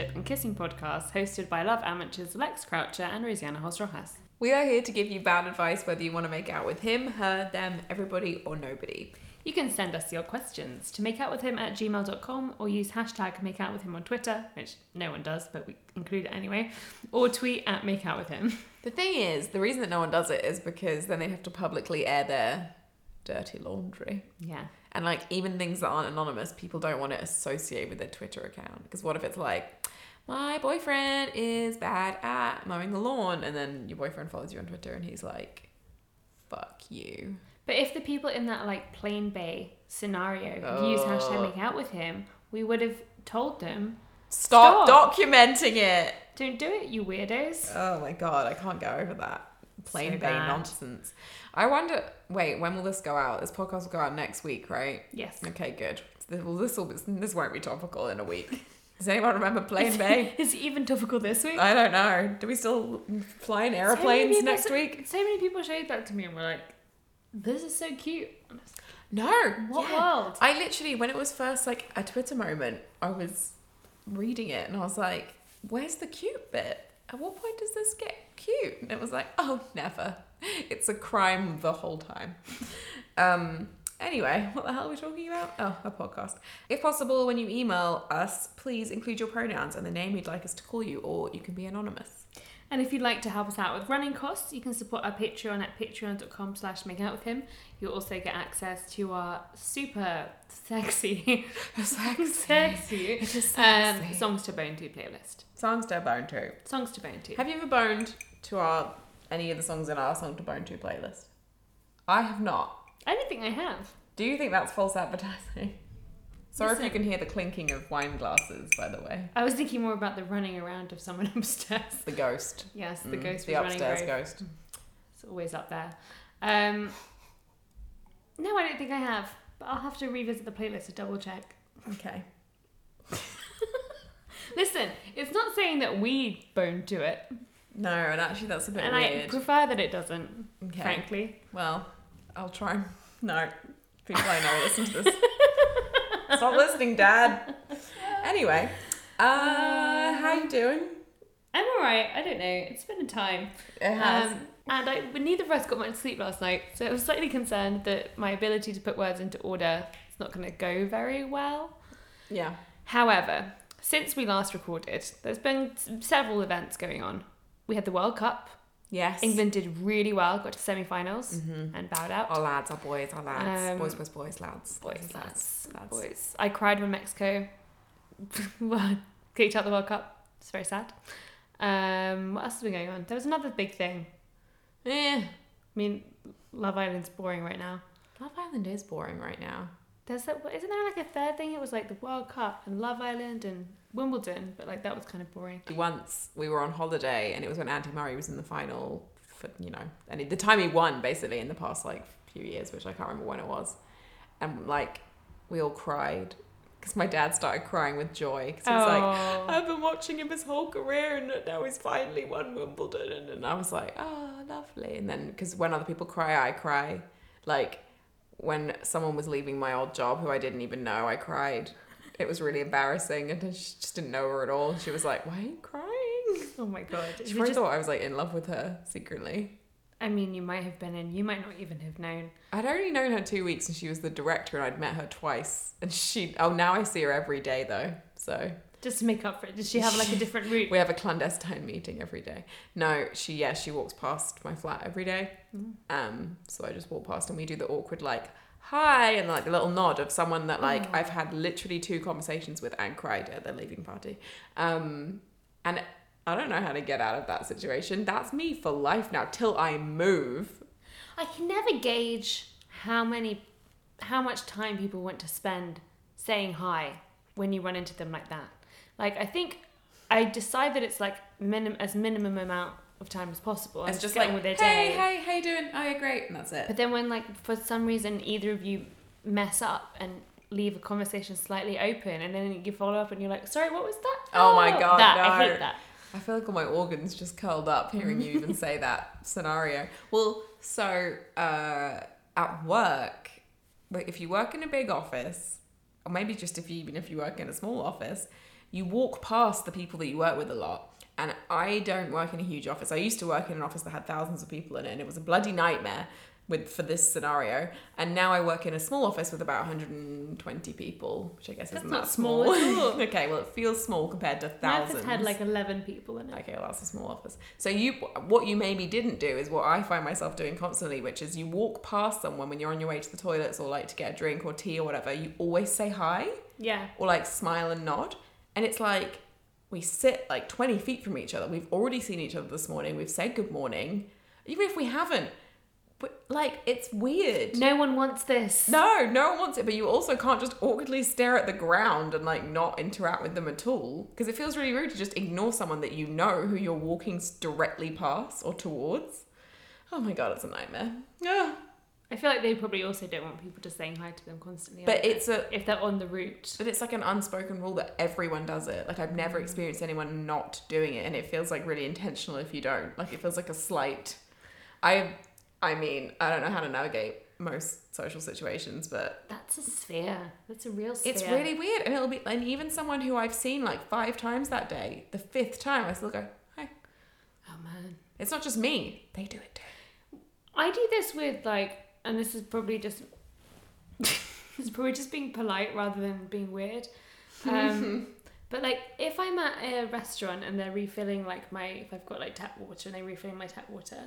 and kissing podcast hosted by love amateurs Lex Croucher and Rosianna Halse Rojas. We are here to give you bad advice whether you want to make out with him, her, them, everybody, or nobody. You can send us your questions to makeoutwithhim at gmail.com or use hashtag makeoutwithhim on Twitter, which no one does, but we include it anyway, or tweet at makeoutwithhim. The thing is, the reason that no one does it is because then they have to publicly air their dirty laundry. Yeah. And like even things that aren't anonymous, people don't want to associate with their Twitter account. Because what if it's like, my boyfriend is bad at mowing the lawn, and then your boyfriend follows you on Twitter and he's like, fuck you. But if the people in that like Plane Bae scenario use hashtag Oh. make out with him, we would have told them, Stop, Stop. documenting it. don't do it, you weirdos. Oh my god, I can't get over that. Plain So Bay nonsense. I wonder. Wait, when will this go out? This podcast will go out next week, right? Yes. Okay, good. Well, this will this won't be topical in a week. Does anyone remember Plane Bae? Is it even topical this week? I don't know. Do we still fly in aeroplanes people next week? So many people showed that to me and were like, this is so cute. And I was No. What yeah. world? I literally, when it was first like a Twitter moment, I was reading it and I was like, "Where's the cute bit? At what point does this get cute?" And it was like, "Oh, never. It's a crime the whole time." um. Anyway, what the hell are we talking about? Oh, a podcast. If possible, when you email us, please include your pronouns and the name you'd like us to call you, or you can be anonymous. And if you'd like to help us out with running costs, you can support our Patreon at patreon.com slash make out with him. You'll also get access to our super sexy, sexy, It is um. Songs to Bone 2 playlist. Songs to bone to. Songs to Bone 2. Have you ever boned to our any of the songs in our song to bone to playlist? I have not. I don't think I have. Do you think that's false advertising? Sorry if you can hear the clinking of wine glasses, by the way. I was thinking more about the running around of someone upstairs. The ghost. Yes, the Mm, ghost the upstairs ghost. It's always up there. Um, no, I don't think I have. But I'll have to revisit the playlist to double check. Okay. Listen, it's not saying that we bone to it, No, and actually that's a bit and I prefer that it doesn't. okay. Frankly, Well, I'll try. and- No, people I know listen to this. Stop listening, Dad. Anyway, uh, how are you doing? I'm alright. I don't know. It's been a time. It has. Um, and I, neither of us got much sleep last night, so I was slightly concerned that my ability to put words into order is not going to go very well. yeah. However, since we last recorded, there's been s- several events going on. We had the World Cup. Yes. England did really well, got to semi-finals Mhm. and bowed out. Our lads, our boys, our lads. Um, boys, boys, boys, lads. boys, lads, lads, lads. boys. I cried when Mexico kicked out the World Cup. It's very sad. Um, what else has been going on? There was another big thing. Eh. I mean, Love Island's boring right now. Love Island is boring right now. There's that. Isn't there like a third thing? It was like the World Cup and Love Island and Wimbledon, but like that was kind of boring. Once we were on holiday, and it was when Andy Murray was in the final for you know, and the time he won basically in the past like few years, which I can't remember when it was, and like we all cried because my dad started crying with joy because he was like, Oh. I've been watching him his whole career, and now he's finally won Wimbledon, and, and I was like, oh, lovely. And then because when other people cry, I cry. Like when someone was leaving my old job, who I didn't even know, I cried. It was really embarrassing, and she just didn't know her at all. She was like, "Why are you crying?" oh my god! She probably just- thought I was like in love with her secretly. I mean, you might have been in. You might not even have known. I'd only known her two weeks, and she was the director, and I'd met her twice. And she, oh, now I see her every day though. So Just to make up for it. Did she have like a different route? we have a clandestine meeting every day. No, she, yeah, she walks past my flat every day. Mm. Um, so I just walk past, and we do the awkward like hi, and like a little nod of someone that like Aw. I've had literally two conversations with and cried at their leaving party. Um, and I don't know how to get out of that situation. That's me for life now till I move. I can never gauge how many, how much time people want to spend saying hi when you run into them like that. Like I think I decide that it's like minim as minimum amount of time as possible. and it's just get like, with their hey, day. hey, how you doing? Oh, yeah, great, and that's it. But then when like for some reason either of you mess up and leave a conversation slightly open, and then you follow up and you're like, sorry, what was that? Oh my God, that I hate that. I feel like all my organs just curled up hearing you even say that scenario. Well, so uh, at work, like, if you work in a big office, or maybe just if you even if you work in a small office, you walk past the people that you work with a lot. And I don't work in a huge office. I used to work in an office that had thousands of people in it, and it was a bloody nightmare with for this scenario. And now I work in a small office with about 120 people, which I guess That's isn't that small small. okay, well it feels small compared to thousands. office had like 11 people in it. Okay, well that's a small office. So you, what you maybe didn't do is what I find myself doing constantly, which is you walk past someone when you're on your way to the toilets or like to get a drink or tea or whatever. You always say hi Yeah. or like smile and nod, and it's like we sit like 20 feet from each other. We've already seen each other this morning. We've said good morning, even if we haven't. But like it's weird. No one wants this. No, no one wants it, but you also can't just awkwardly stare at the ground and like not interact with them at all because it feels really rude to just ignore someone that you know who you're walking directly past or towards. Oh my god, it's a nightmare. Yeah. I feel like they probably also don't want people just saying hi to them constantly. But it's a if they're on the route. but it's like an unspoken rule that everyone does it. Like I've never mm. experienced anyone not doing it and it feels like really intentional if you don't. Like it feels like a slight I I mean, I don't know how to navigate most social situations, but That's a sphere. That's a real sphere. It's really weird, and it'll be, and even someone who I've seen like five times that day, the fifth time, I still go, "Hi." Oh man. It's not just me; they do it too. I do this with like, and this is probably just, it's probably just being polite rather than being weird. Um, but like, if I'm at a restaurant and they're refilling like my, if I've got like tap water and they're refilling my tap water,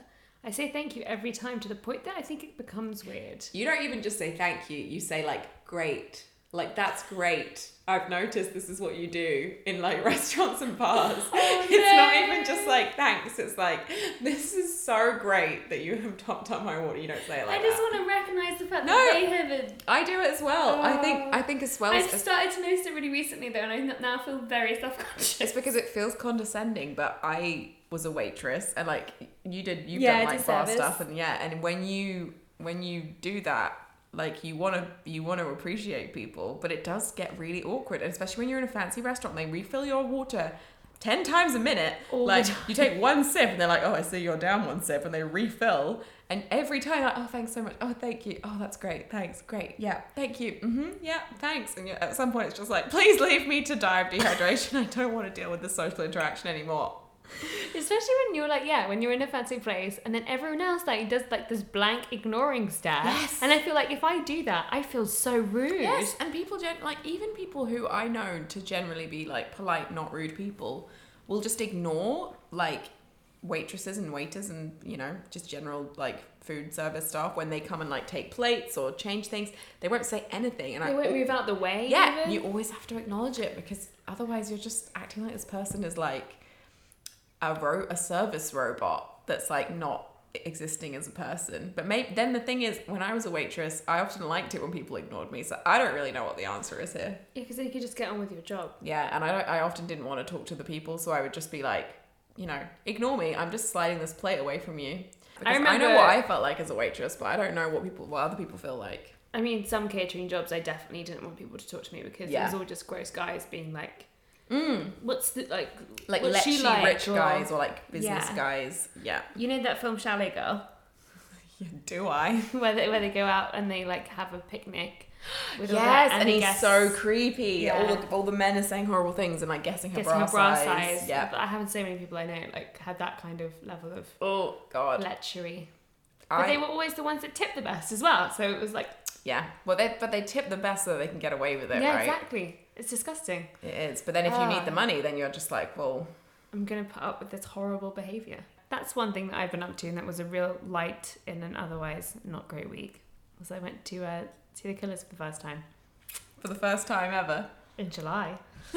I say thank you every time to the point that I think it becomes weird. You don't even just say thank you; you say like "great," like "that's great." I've noticed this is what you do in like restaurants and bars. Oh, it's not even just like thanks; it's like this is so great that you have topped up my water. You don't say it like I just that. want to recognize the fact No. that they have a. I do it as well. I Oh. think I think as well I've as started to notice it really recently though, and I now feel very self conscious. It's because it feels condescending, but I was a waitress and like you did you've Yeah, done did like bar service. stuff and yeah, and when you when you do that, like you wanna you wanna appreciate people, but it does get really awkward, and especially when you're in a fancy restaurant, they refill your water ten times a minute. All like you take one sip and they're like, Oh, I see you're down one sip and they refill. And every time, like, oh, thanks so much. Oh, thank you. Oh, that's great. Thanks. Great. Yeah. Thank you. Mm-hmm. Yeah. Thanks. And at some point, it's just like, please leave me to die of dehydration. I don't want to deal with this social interaction anymore. Especially when you're like, yeah, when you're in a fancy place and then everyone else like does like this blank ignoring stare. Yes. And I feel like if I do that, I feel so rude. Yes, and people don't like even people who I know to generally be like polite, not rude people, will just ignore like waitresses and waiters and you know just general like food service staff when they come and like take plates or change things. They won't say anything, and They I won't move out the way. yeah, even. you always have to acknowledge it because otherwise you're just acting like this person is like a ro- a service robot that's like not existing as a person. But maybe then the thing is, when I was a waitress, I often liked it when people ignored me. So I don't really know what the answer is here. Yeah, because then you could just get on with your job. Yeah, and I don't, I often didn't want to talk to the people, so I would just be like, you know, ignore me. I'm just sliding this plate away from you. Because I, know what I felt like as a waitress, but I don't know what people, what other people feel like. I mean, some catering jobs, I definitely didn't want people to talk to me because Yeah. it was all just gross guys being like, Mm. "What's the like? Like lechy like?" rich Or, guys or like business Yeah. guys. Yeah. You know that film Chalet Girl, Do I? where they, where they go out and they like have a picnic. Yes, and the he's guests so creepy. Yeah. All the all the men are saying horrible things and like guessing her guessing bra, her bra size. size. Yeah. But I haven't so many people I know like had that kind of level of Oh god. lechery. But they were always the ones that tipped the best as well. So it was like, yeah. Well, they but they tip the best so they can get away with it, yeah, right? exactly. It's disgusting. It is. But then if you Ah. need the money, then you're just like, well, I'm going to put up with this horrible behaviour. That's one thing that I've been up to, and that was a real light in an otherwise not great week. Was I went to uh, see the Killers for the first time for the first time ever. in July.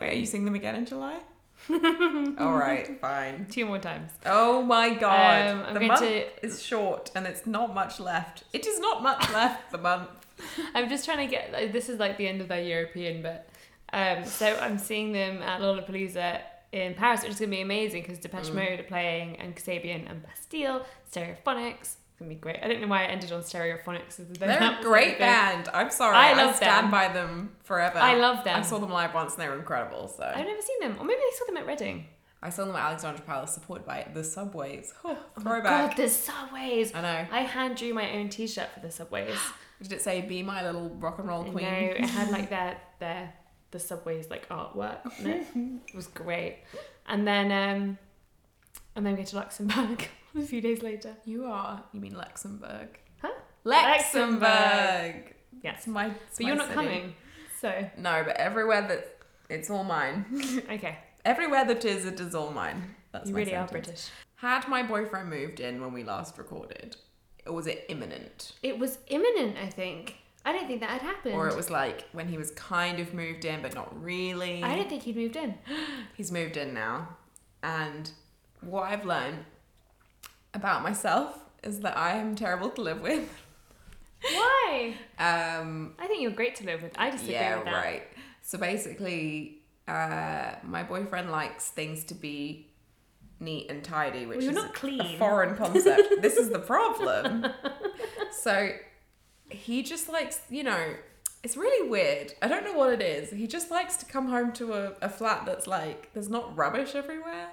Wait, are you seeing them again in July? All right, fine. Two more times. Oh my god, Um, the month to- is short and it's not much left. It is not much left. The month. I'm just trying to get. Like, this is like the end of their European bit. Um, so I'm seeing them at Lollapalooza in Paris, which is going to be amazing because Depeche Mm. Mode are playing and Kasabian and Bastille, Stereophonics. It's going to be great. I don't know why I ended on Stereophonics. They're a great band. I'm sorry. I I, love stand them. by them forever. I love them. I saw them live once and they were incredible. So I've never seen them, or maybe I saw them at Reading. I saw them at Alexandra Palace, supported by the Subways. Oh, Oh throwback. God, the subways. I know. I hand drew my own T-shirt for the subways. Did it say "Be my little rock and roll queen"? No, it had like their their the subways like artwork it. it was great. And then um and then we go to Luxembourg a few days later. You are. You mean Luxembourg? Huh? Luxembourg. Luxembourg. Yes. It's my. it's But my you're not city. coming. So No, but everywhere that it's all mine. okay. everywhere that is, it is all mine. That's you really are. British. Had my boyfriend moved in when we last recorded, or was it imminent? It was imminent, I think. I don't think that had happened. Or it was like when he was kind of moved in, but not really. I don't think he'd moved in. He's moved in now. And what I've learned about myself is that I am terrible to live with. Why? Um, I think you're great to live with. I disagree yeah, with that. Yeah, right. So basically, uh, my boyfriend likes things to be neat and tidy, which Well, is not a foreign concept. this is the problem. So he just likes, you know, it's really weird. I don't know what it is. He just likes to come home to a, a flat that's like, there's not rubbish everywhere.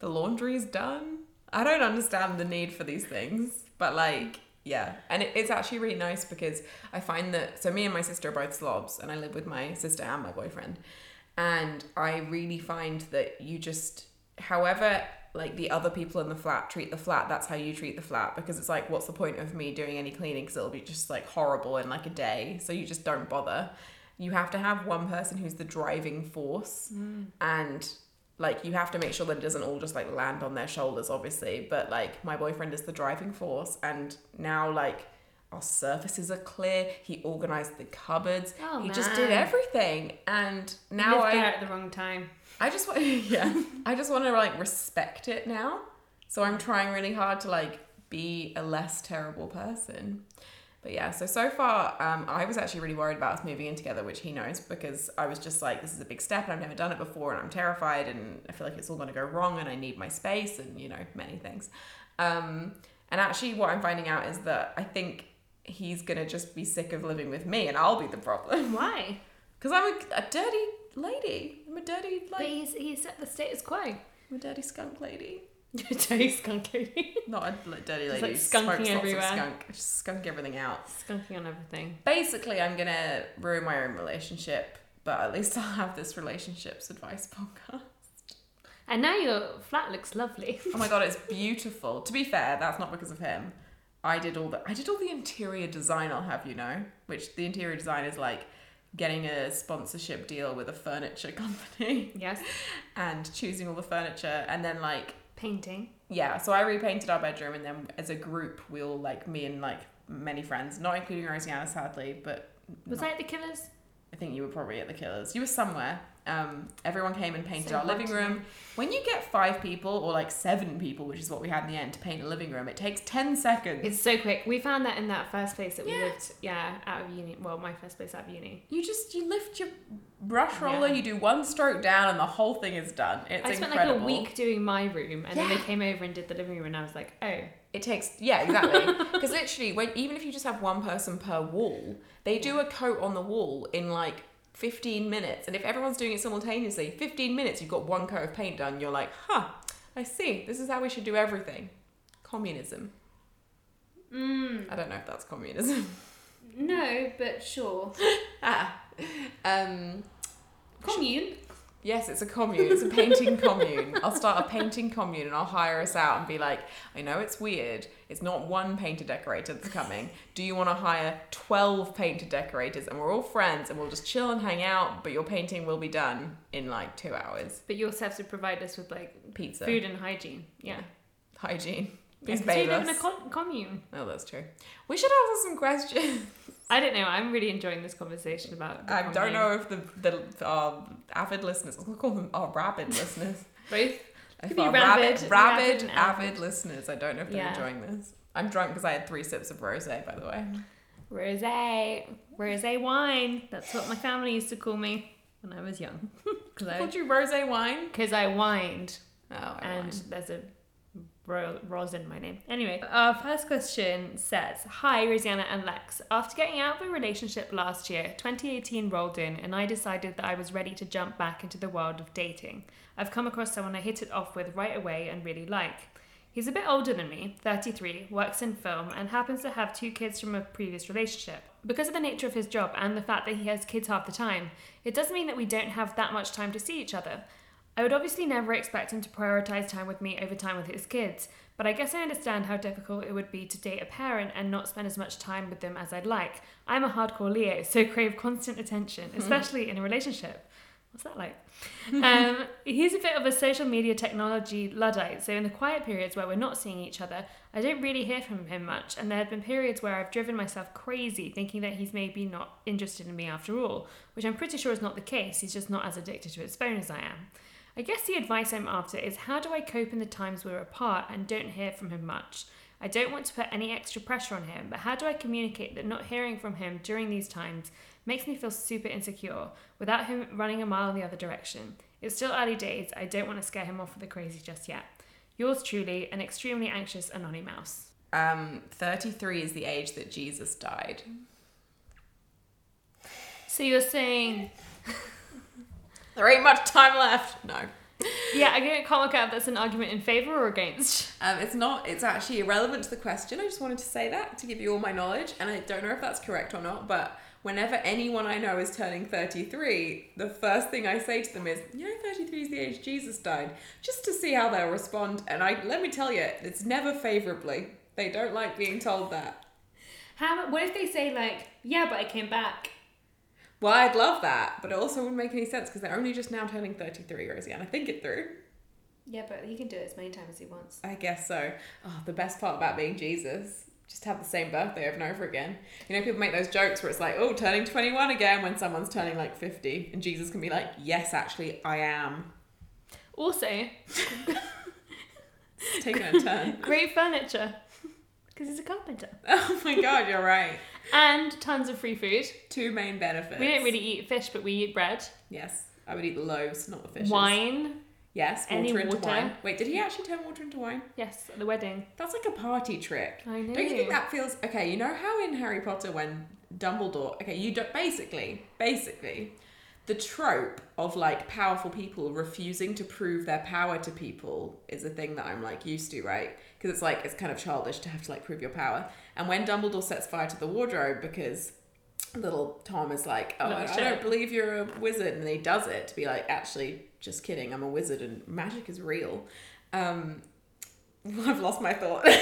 The laundry's done. I don't understand the need for these things, but like, yeah. And it, it's actually really nice because I find that, so me and my sister are both slobs, and I live with my sister and my boyfriend. And I really find that you just, however, like the other people in the flat treat the flat, that's how you treat the flat. Because it's like, what's the point of me doing any cleaning? Because it'll be just like horrible in like a day. So you just don't bother. You have to have one person who's the driving force. Mm. And like you have to make sure that it doesn't all just like land on their shoulders obviously but like my boyfriend is the driving force and now like our surfaces are clear he organized the cupboards Oh, he just did everything and now i at the wrong time. I just want, yeah, I just want to like respect it now. So I'm trying really hard to like be a less terrible person. But yeah, so so far, um, I was actually really worried about us moving in together, which he knows because I was just like, this is a big step and I've never done it before and I'm terrified and I feel like it's all going to go wrong and I need my space and you know many things. Um, and actually, what I'm finding out is that I think he's gonna just be sick of living with me and I'll be the problem Why? because I'm a, a dirty lady. A dirty But like he's he set the status quo. I'm a dirty skunk lady. Dirty skunk lady. Not a like, dirty lady. like, skunking smokes lots of everywhere. Skunk. Skunk everything out. Skunking on everything. Basically, I'm gonna ruin my own relationship, but at least I'll have this relationships advice podcast. And now your flat looks lovely. Oh my god, it's beautiful. To be fair, that's not because of him. I did all the I did all the interior design. I'll have you know, which the interior design is like getting a sponsorship deal with a furniture company yes. and choosing all the furniture, and then like Painting. yeah, so I repainted our bedroom, and then as a group, we'll like me and like many friends, not including Rosianna, sadly, but Was not- I at the Killers? I think you were probably at the Killers. You were somewhere. Um, everyone came and painted So our living room. When you get five people or like seven people, which is what we had in the end, to paint a living room, it takes ten seconds. It's so quick. We found that in that first place that we Yeah. lived, yeah, out of uni. Well, my first place out of uni. you just you lift your brush roller, Yeah. you do one stroke down, and the whole thing is done. It's incredible. I spent incredible. like a week doing my room, and then they came over and did the living room, and I was like, oh, It takes yeah exactly because literally when even if you just have one person per wall, they do a coat on the wall in like 15 minutes, and if everyone's doing it simultaneously, 15 minutes you've got one coat of paint done. You're like, huh, I see. This is how we should do everything. Communism. mm, I don't know if that's communism. no, but sure. ah, um, Commune. Yes, it's a commune. It's a painting commune. I'll start a painting commune and I'll hire us out and be like, I know it's weird. It's not one painter decorator that's coming. Do you want to hire 12 painter decorators and we're all friends and we'll just chill and hang out, but your painting will be done in like two hours? But you'll have to provide us with like Pizza. food and hygiene. Yeah. Hygiene. Yeah, 'cause we live in a con- commune. Oh, that's true. We should answer some questions. I don't know. I'm really enjoying this conversation about. I don't know if the, the our avid listeners, I'll call them our rabid listeners. Both. Could be rabid, rabid, rabid avid avid. listeners. I don't know if they're Yeah. enjoying this. I'm drunk because I had three sips of rosé, by the way. Rosé, rosé wine. That's what my family used to call me when I was young. Because I called you rosé wine. because I whined, Oh, I and wine. there's a ro- Ros in my name. Anyway, our first question says, "Hi, Rosianna and Lex. After getting out of a relationship last year, 2018 rolled in, and I decided that I was ready to jump back into the world of dating. I've come across someone I hit it off with right away and really like." He's a bit older than me, 33, works in film, and happens to have two kids from a previous relationship. Because of the nature of his job and the fact that he has kids half the time, it does mean that we don't have that much time to see each other. I would obviously never expect him to prioritize time with me over time with his kids, but I guess I understand how difficult it would be to date a parent and not spend as much time with them as I'd like. I'm a hardcore Leo, so crave constant attention, especially in a relationship. What's that like? um, he's a bit of a social media technology luddite, so in the quiet periods where we're not seeing each other, I don't really hear from him much, and there have been periods where I've driven myself crazy thinking that he's maybe not interested in me after all, which I'm pretty sure is not the case. He's just not as addicted to his phone as I am. I guess the advice I'm after is how do I cope in the times we're apart and don't hear from him much? I don't want to put any extra pressure on him, but how do I communicate that not hearing from him during these times makes me feel super insecure without him running a mile in the other direction? It's still early days, I don't want to scare him off with the crazy just yet. Yours truly, an extremely anxious Anony Mouse. Um, 33 is the age that Jesus died. So you're saying, There ain't much time left. No. yeah, I can't work out if that's an argument in favour or against. Um, it's not. It's actually irrelevant to the question. I just wanted to say that to give you all my knowledge, and I don't know if that's correct or not. But whenever anyone I know is turning thirty-three, the first thing I say to them is, "You know, thirty-three is the age Jesus died," just to see how they'll respond. And I let me tell you, it's never favourably. They don't like being told that. How? What if they say like, yeah, but I came back? Well, I'd love that, but it also wouldn't make any sense because they're only just now turning thirty-three, Rosie, and I think it through. Yeah, but he can do it as many times as he wants. I guess so. Oh, the best part about being Jesus, just have the same birthday over and over again. You know, people make those jokes where it's like, oh, turning 21 again when someone's turning like 50. And Jesus can be like, yes, actually, I am. Also, It's taking a turn. great furniture because he's a carpenter oh my God, you're right. And tons of free food. Two main benefits. We don't really eat fish, but we eat bread, Yes, I would eat the loaves, not the fishes. wine. Yes, water Any into water. wine. Wait, did he actually turn water into wine? Yes, at the wedding. That's like a party trick. I know. Don't you think that feels okay? You know how in Harry Potter when Dumbledore, okay, you don't basically, basically, the trope of like powerful people refusing to prove their power to people is a thing that I'm like used to, right? Because it's like it's kind of childish to have to like prove your power. And when Dumbledore sets fire to the wardrobe because little Tom is like, "Oh, Little I don't believe you're a wizard," and he does it to be like, "Actually, just kidding. I'm a wizard, and magic is real." Um, I've lost my thought.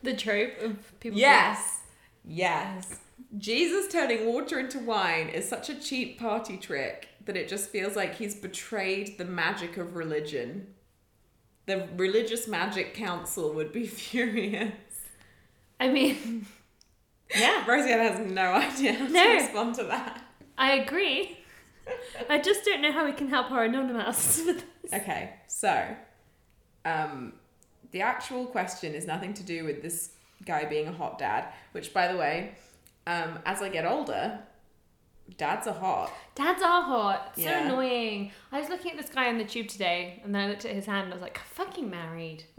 The trope of people. Yes. Yes. Jesus turning water into wine is such a cheap party trick that it just feels like he's betrayed the magic of religion. The religious magic council would be furious. I mean, yeah, Rosianna has no idea how No. to respond to that. I agree. I just don't know how we can help our anonymous with this. Okay, so um, the actual question is nothing to do with this guy being a hot dad, which, by the way, um, as I get older, dads are hot. Dads are hot. So Yeah. annoying. I was looking at this guy on the tube today, and then I looked at his hand, and I was like, "Fucking married."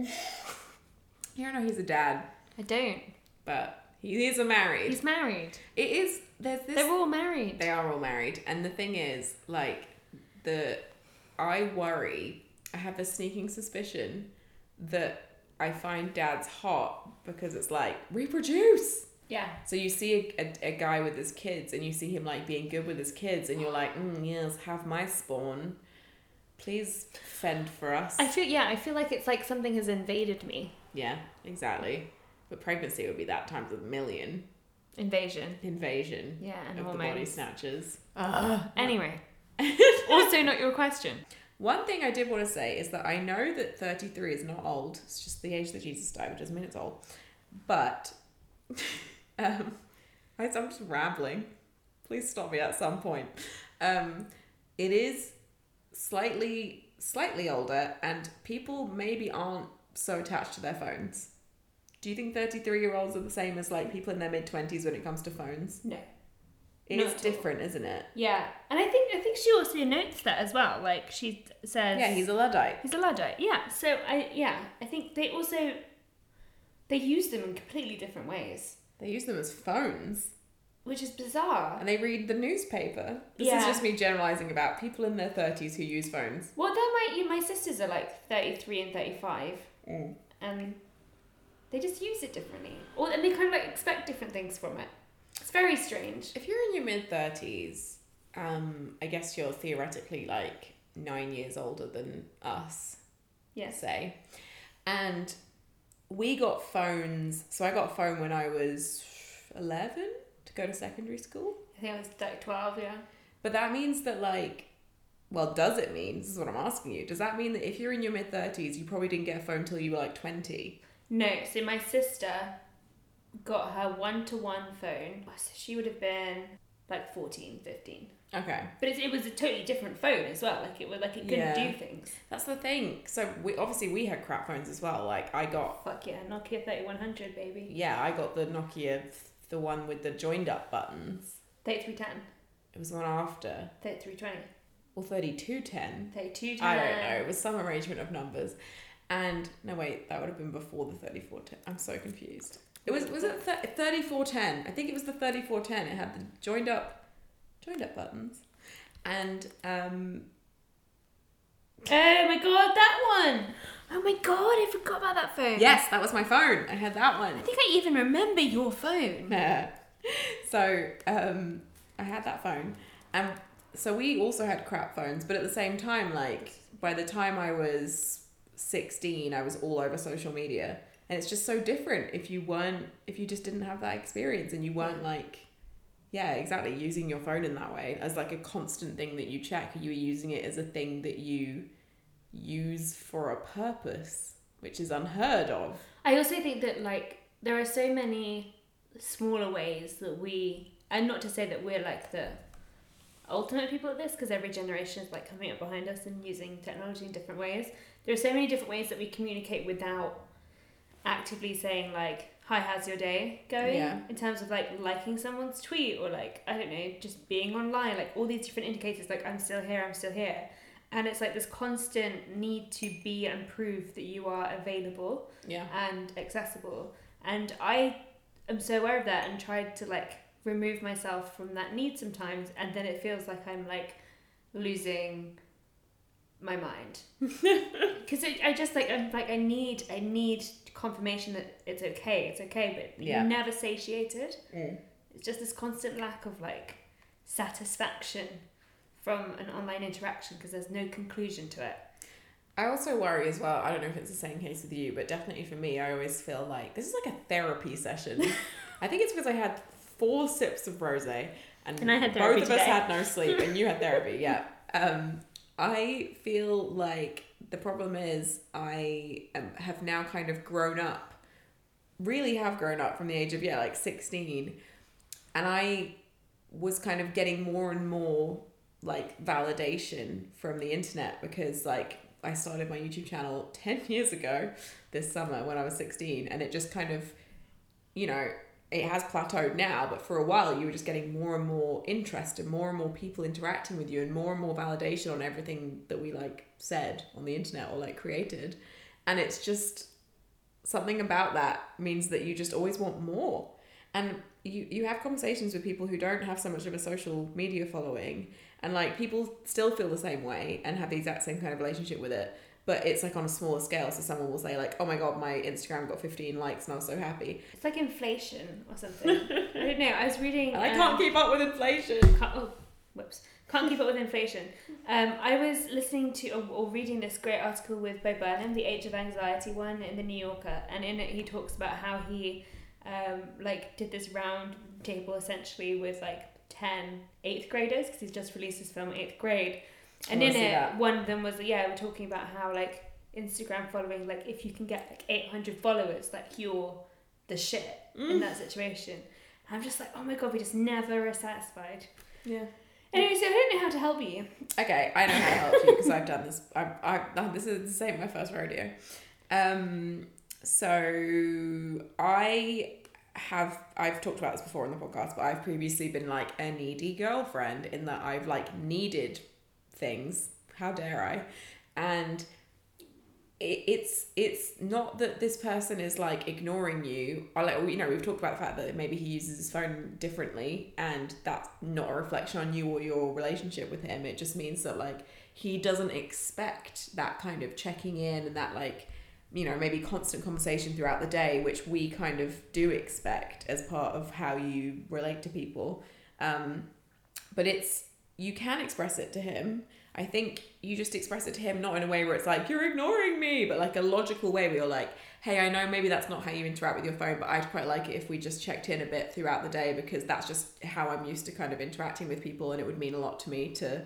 You don't know he's a dad, I don't. but he is a married. He's married. It is. There's this. They're all married. They are all married, and the thing is, like, the I worry. I have a sneaking suspicion that I find dads hot because it's like reproduce. Yeah. So you see a, a, a guy with his kids, and you see him like being good with his kids, and you're like, mm, yes, have my spawn. Please fend for us. I feel yeah. I feel like it's like something has invaded me. yeah, exactly. But pregnancy would be that times a million Invasion. invasion Yeah, and of the body hormones. snatchers. Anyway. also, not your question. One thing I did want to say is that I know that 33 is not old. It's just the age that Jesus died, which doesn't mean it's old. But um, I- I'm just rambling. Please stop me at some point. Um, it is slightly slightly older, and people maybe aren't so attached to their phones. Do you think 33 year olds are the same as like people in their mid 20s when it comes to phones? No. It's at all. different, isn't it? Yeah, and I think I think she also notes that as well. Like she says, Yeah, he's a Luddite. he's a luddite. Yeah. So I yeah I think they also they use them in completely different ways, They use them as phones. which is bizarre. and they read the newspaper. This Yeah. is just me generalizing about people in their 30s who use phones. Well, they're my my sisters are like thirty three and thirty five, mm. and they just use it differently, or and they kind of like expect different things from it. It's very strange. If you're in your mid thirties, um, I guess you're theoretically like nine years older than us. Yes. Say, and we got phones. So I got a phone when I was eleven to go to secondary school. I think I was like twelve. Yeah. But that means that like. Well, does it mean? This is what I'm asking you. Does that mean that if you're in your mid 30s, you probably didn't get a phone until you were like 20? No, so my sister got her one to one phone. So she would have been like 14, 15. Okay. But it, it was a totally different phone as well. Like it was like it couldn't Yeah. do things. That's the thing. So we obviously we had crap phones as well. Like I got Fuck yeah, Nokia 3100, baby. yeah, I got the Nokia, the one with the joined up buttons. 3310, It was the one after. 3320, Or 3210. 3210. I don't know. It was some arrangement of numbers. And no wait, that would have been before the 3410. I'm so confused. It was was it 3410? I think it was the 3410. It had the joined up joined up buttons. And um Oh my god, that one! Oh my god, I forgot about that phone. yes, that was my phone. I had that one. I think I even remember your phone. Yeah. so um, I had that phone, and so we also had crap phones. But at the same time, like by the time I was sixteen, I was all over social media, and it's just so different if you weren't, if you just didn't have that experience, and you weren't like, yeah, exactly, using your phone in that way as like a constant thing that you check. You were using it as a thing that you use for a purpose, which is unheard of. I also think that like there are so many smaller ways that we, and not to say that we're like the ultimate people at this, because every generation is like coming up behind us and using technology in different ways. There are so many different ways that we communicate without actively saying like, "Hi, how's your day going?" Yeah. In terms of like liking someone's tweet or like I don't know, just being online, like all these different indicators, like I'm still here, I'm still here. And it's like this constant need to be and prove that you are available Yeah. and accessible. And I am so aware of that and tried to like remove myself from that need sometimes. And then it feels like I'm like losing my mind because I just like I'm like I need I need confirmation that it's okay, it's okay, but Yeah. you're never satiated. Mm. It's just this constant lack of like satisfaction from an online interaction because there's no conclusion to it. I also worry as well. I don't know if it's the same case with you, but definitely for me, I always feel like this is like a therapy session. I think it's because I had four sips of rosé, and, And I had both of us had no sleep, and you had therapy. Yeah. Um, I feel like the problem is I um, have now kind of grown up, really have grown up from the age of yeah, like sixteen, and I was kind of getting more and more like validation from the internet because like I started my YouTube channel 10 years ago this summer when I was 16 and it just kind of you know it has plateaued now but for a while you were just getting more and more interest and more and more people interacting with you and more and more validation on everything that we like said on the internet or like created. And it's just something about that means that you just always want more. And you you have conversations with people who don't have so much of a social media following. And like people still feel the same way and have the exact same kind of relationship with it but it's like on a smaller scale so someone will say like oh my god my instagram got 15 likes and i was so happy It's like inflation or something. I don't know. I was reading. i um, can't keep up with inflation can't, oh, whoops. Can't keep up with inflation. Um, I was listening to or, or reading this great article with Bo Burnham, the Age of Anxiety one in the New Yorker, and in it he talks about how he um, like did this round table essentially with like 10 eighth graders because he's just released his film Eighth Grade, and in it that. one of them was yeah we're talking about how like Instagram following like if you can get like 800 followers like you're the shit Mm. in that situation. And I'm just like oh my god we just never are satisfied. yeah Anyway, so I don't know how to help you. okay i know how to help you because i've done this i i oh, this is this ain't my first rodeo um so i have I've talked about this before on the podcast, but I've previously been like a needy girlfriend in that I've like needed things. How dare I? And it, it's it's not that this person is like ignoring you or like you know we've talked about the fact that maybe he uses his phone differently and that's not a reflection on you or your relationship with him it just means that like he doesn't expect that kind of checking in and that like you know, maybe constant conversation throughout the day, which we kind of do expect as part of how you relate to people. Um, but it's, you can express it to him. I think you just express it to him not in a way where it's like, you're ignoring me, but like a logical way where you're like, hey, I know maybe that's not how you interact with your phone, but I'd quite like it if we just checked in a bit throughout the day because that's just how I'm used to kind of interacting with people and it would mean a lot to me to,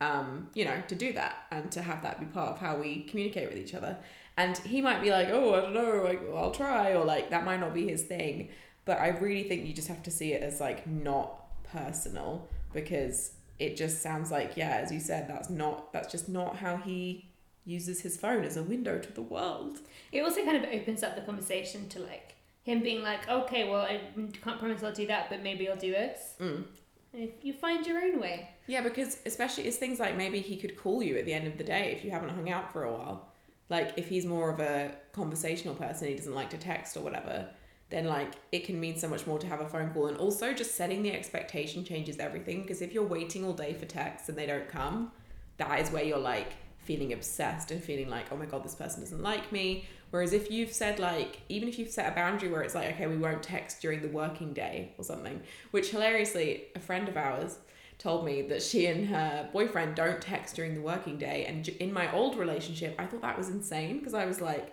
um, you know, to do that and to have that be part of how we communicate with each other. And he might be like, oh, I don't know, like, well, I'll try, or like that might not be his thing. But I really think you just have to see it as like not personal because it just sounds like, yeah, as you said, that's not, that's just not how he uses his phone as a window to the world. It also kind of opens up the conversation to like him being like, okay, well, I can't promise I'll do that, but maybe I'll do this. Mm. If you find your own way. Yeah, because especially it's things like maybe he could call you at the end of the day if you haven't hung out for a while. Like if he's more of a conversational person, he doesn't like to text or whatever, then like it can mean so much more to have a phone call. And also just setting the expectation changes everything because if you're waiting all day for texts and they don't come, that is where you're like feeling obsessed and feeling like, oh my god, this person doesn't like me. Whereas if you've said like, even if you've set a boundary where it's like, okay, we won't text during the working day or something, which hilariously, a friend of ours told me that she and her boyfriend don't text during the working day. And in my old relationship, I thought that was insane because I was like,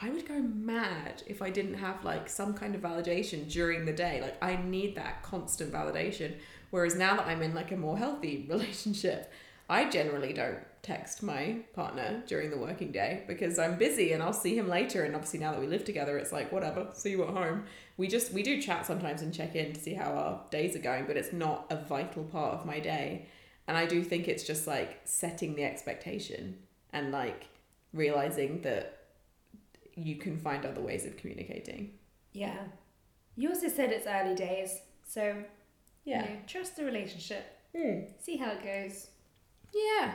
I would go mad if I didn't have like some kind of validation during the day. Like I need that constant validation. Whereas now that I'm in like a more healthy relationship, I generally don't text my partner during the working day because I'm busy and I'll see him later. And obviously, now that we live together, it's like, whatever, see you at home. We just, we do chat sometimes and check in to see how our days are going, but it's not a vital part of my day. And I do think it's just like setting the expectation and like realizing that you can find other ways of communicating. Yeah. You also said it's early days, so Yeah. you know, trust the relationship. Mm. See how it goes. Yeah.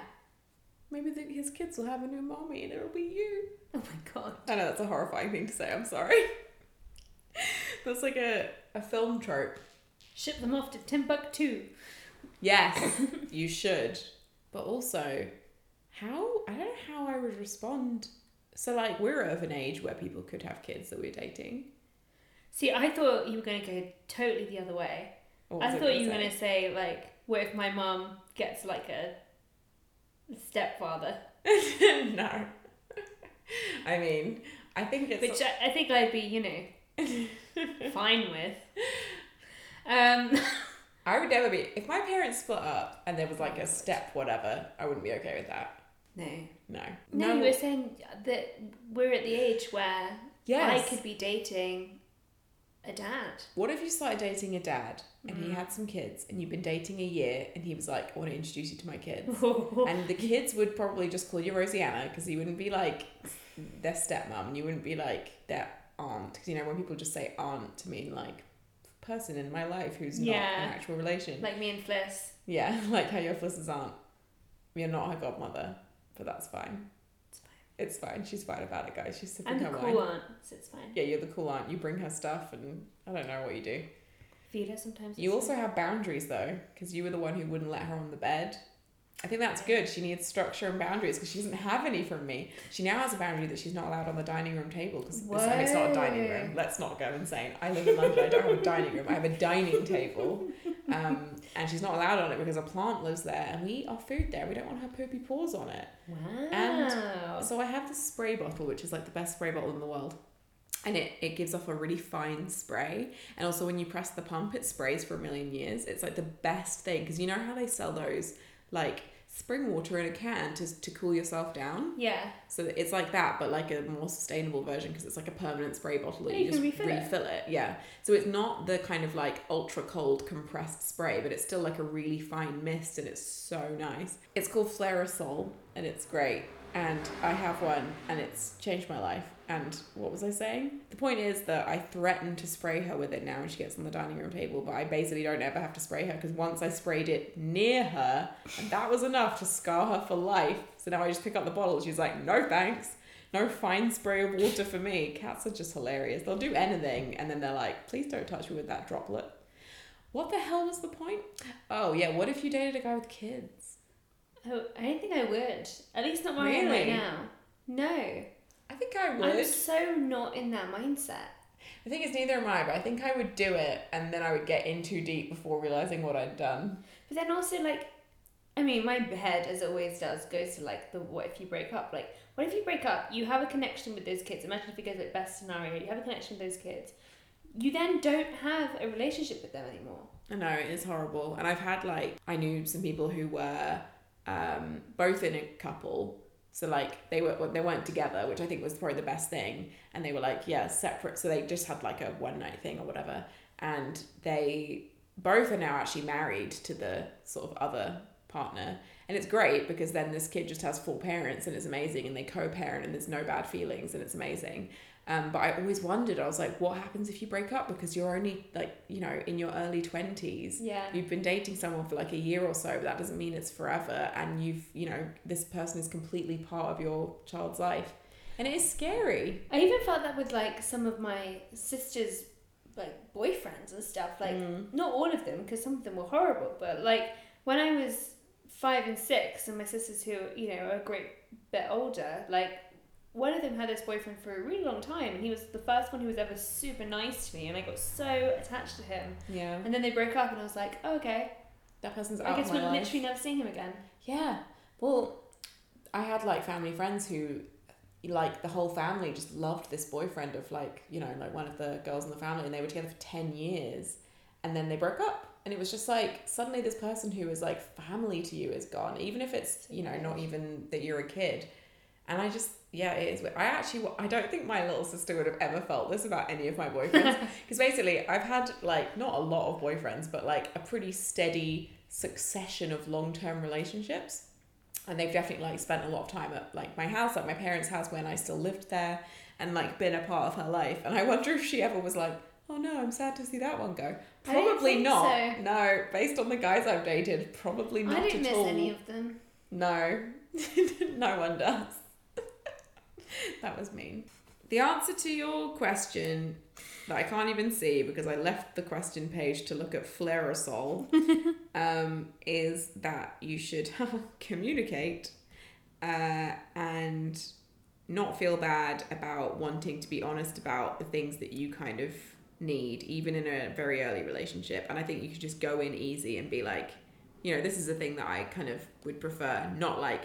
Maybe the, his kids will have a new mommy and it'll be you. Oh my god. I know that's a horrifying thing to say. I'm sorry. that's like a, a film trope. Ship them off to Timbuktu. Yes, you should. But also, how I don't know how I would respond. So like we're of an age where people could have kids that we're dating. See, I thought you were going to go totally the other way. I thought you were going to say, like, what if my mum gets, like, a stepfather? no. I mean, I think it's Which I, I think I'd be, you know, fine with. Um, I would never be if my parents split up and there was like a step whatever, I wouldn't be okay with that. no. No. No, you were saying that we're at the age where Yes. I could be dating a dad. What if you started dating a dad and he Mm. had some kids and you've been dating a year and he was like, I want to introduce you to my kids? and the kids would probably just call you Rosianna because he wouldn't be like their stepmom and you wouldn't be like their aunt. Because you know, when people just say aunt to mean like person in my life who's not an actual relation. like me and Fliss. yeah, like how your Fliss's aunt. You're not her godmother, but that's fine. It's fine. It's fine. She's fine about it, guys. She's sipping I'm the cool wine. aunt, so it's fine. Yeah, you're the cool aunt. You bring her stuff, and I don't know what you do. Feed her sometimes. You it's also have boundaries though, because you were the one who wouldn't let her on the bed. I think that's good. She needs structure and boundaries because she doesn't have any from me. She now has a boundary that she's not allowed on the dining room table because it's not a dining room. Let's not go insane. I live in London. I don't have a dining room. I have a dining table, um, and she's not allowed on it because a plant lives there, and we eat our food there. We don't want her poopy paws on it. Wow. And so I have this spray bottle, which is like the best spray bottle in the world. And it, it gives off a really fine spray. And also, when you press the pump, it sprays for a million years. It's like the best thing because you know how they sell those like spring water in a can to, to cool yourself down? yeah. So it's like that, but like a more sustainable version because it's like a permanent spray bottle that you, you just can refill it. it. Yeah. So it's not the kind of like ultra cold compressed spray, but it's still like a really fine mist and it's so nice. It's called Flairosol and it's great. And I have one and it's changed my life. And what was I saying? The point is that I threaten to spray her with it now when she gets on the dining room table, but I basically don't ever have to spray her because once I sprayed it near her, and that was enough to scar her for life. So now I just pick up the bottle. She's like, no thanks. No fine spray of water for me. Cats are just hilarious. They'll do anything and then they're like, please don't touch me with that droplet. What the hell was the point? Oh, yeah. What if you dated a guy with kids? Oh, I don't think I would. At least not am Really? right now. No. I think I would. I'm so not in that mindset. The thing is, neither am I, but I think I would do it and then I would get in too deep before realizing what I'd done. But then also like, I mean, my head as it always does goes to like the what if you break up? Like, what if you break up? You have a connection with those kids. Imagine if it goes like best scenario, you have a connection with those kids. You then don't have a relationship with them anymore. I know it is horrible, and I've had like I knew some people who were um, both in a couple, so like they were they weren't together, which I think was probably the best thing, and they were like yeah separate, so they just had like a one night thing or whatever, and they both are now actually married to the sort of other partner, and it's great because then this kid just has four parents and it's amazing, and they co-parent and there's no bad feelings and it's amazing. Um, but I always wondered, I was like, what happens if you break up because you're only like, you know, in your early 20s? Yeah. You've been dating someone for like a year or so, but that doesn't mean it's forever. And you've, you know, this person is completely part of your child's life. And it is scary. I even felt that with like some of my sister's like boyfriends and stuff. Like Mm. not all of them, because some of them were horrible. But like when I was five and six, and my sisters who you know are a great bit older, like one of them had this boyfriend for a really long time, and he was the first one who was ever super nice to me, and I got so attached to him. Yeah. And then they broke up, and I was like, oh, okay, That person's I out guess of my life. I guess we're life. literally never seeing him again. Yeah. Well, I had like family friends who, like, the whole family just loved this boyfriend of like, you know, like one of the girls in the family, and they were together for 10 years. And then they broke up. And it was just like, suddenly this person who is like family to you is gone, even if it's, you know, not even that you're a kid. And I just, yeah, it is. I actually, I don't think my little sister would have ever felt this about any of my boyfriends. Because basically, I've had like not a lot of boyfriends, but like a pretty steady succession of long term relationships. And they've definitely like spent a lot of time at like my house, like my parents' house when I still lived there, and like been a part of her life. And I wonder if she ever was like, oh no, I'm sad to see that one go. Probably not. so. No, based on the guys I've dated, probably not I didn't at miss all. any of them. No, no one does. that was mean. The answer to your question that I can't even see because I left the question page to look at Flairosol um, is that you should communicate uh, and not feel bad about wanting to be honest about the things that you kind of need, even in a very early relationship. And I think you should just go in easy and be like, you know, this is the thing that I kind of would prefer, not like,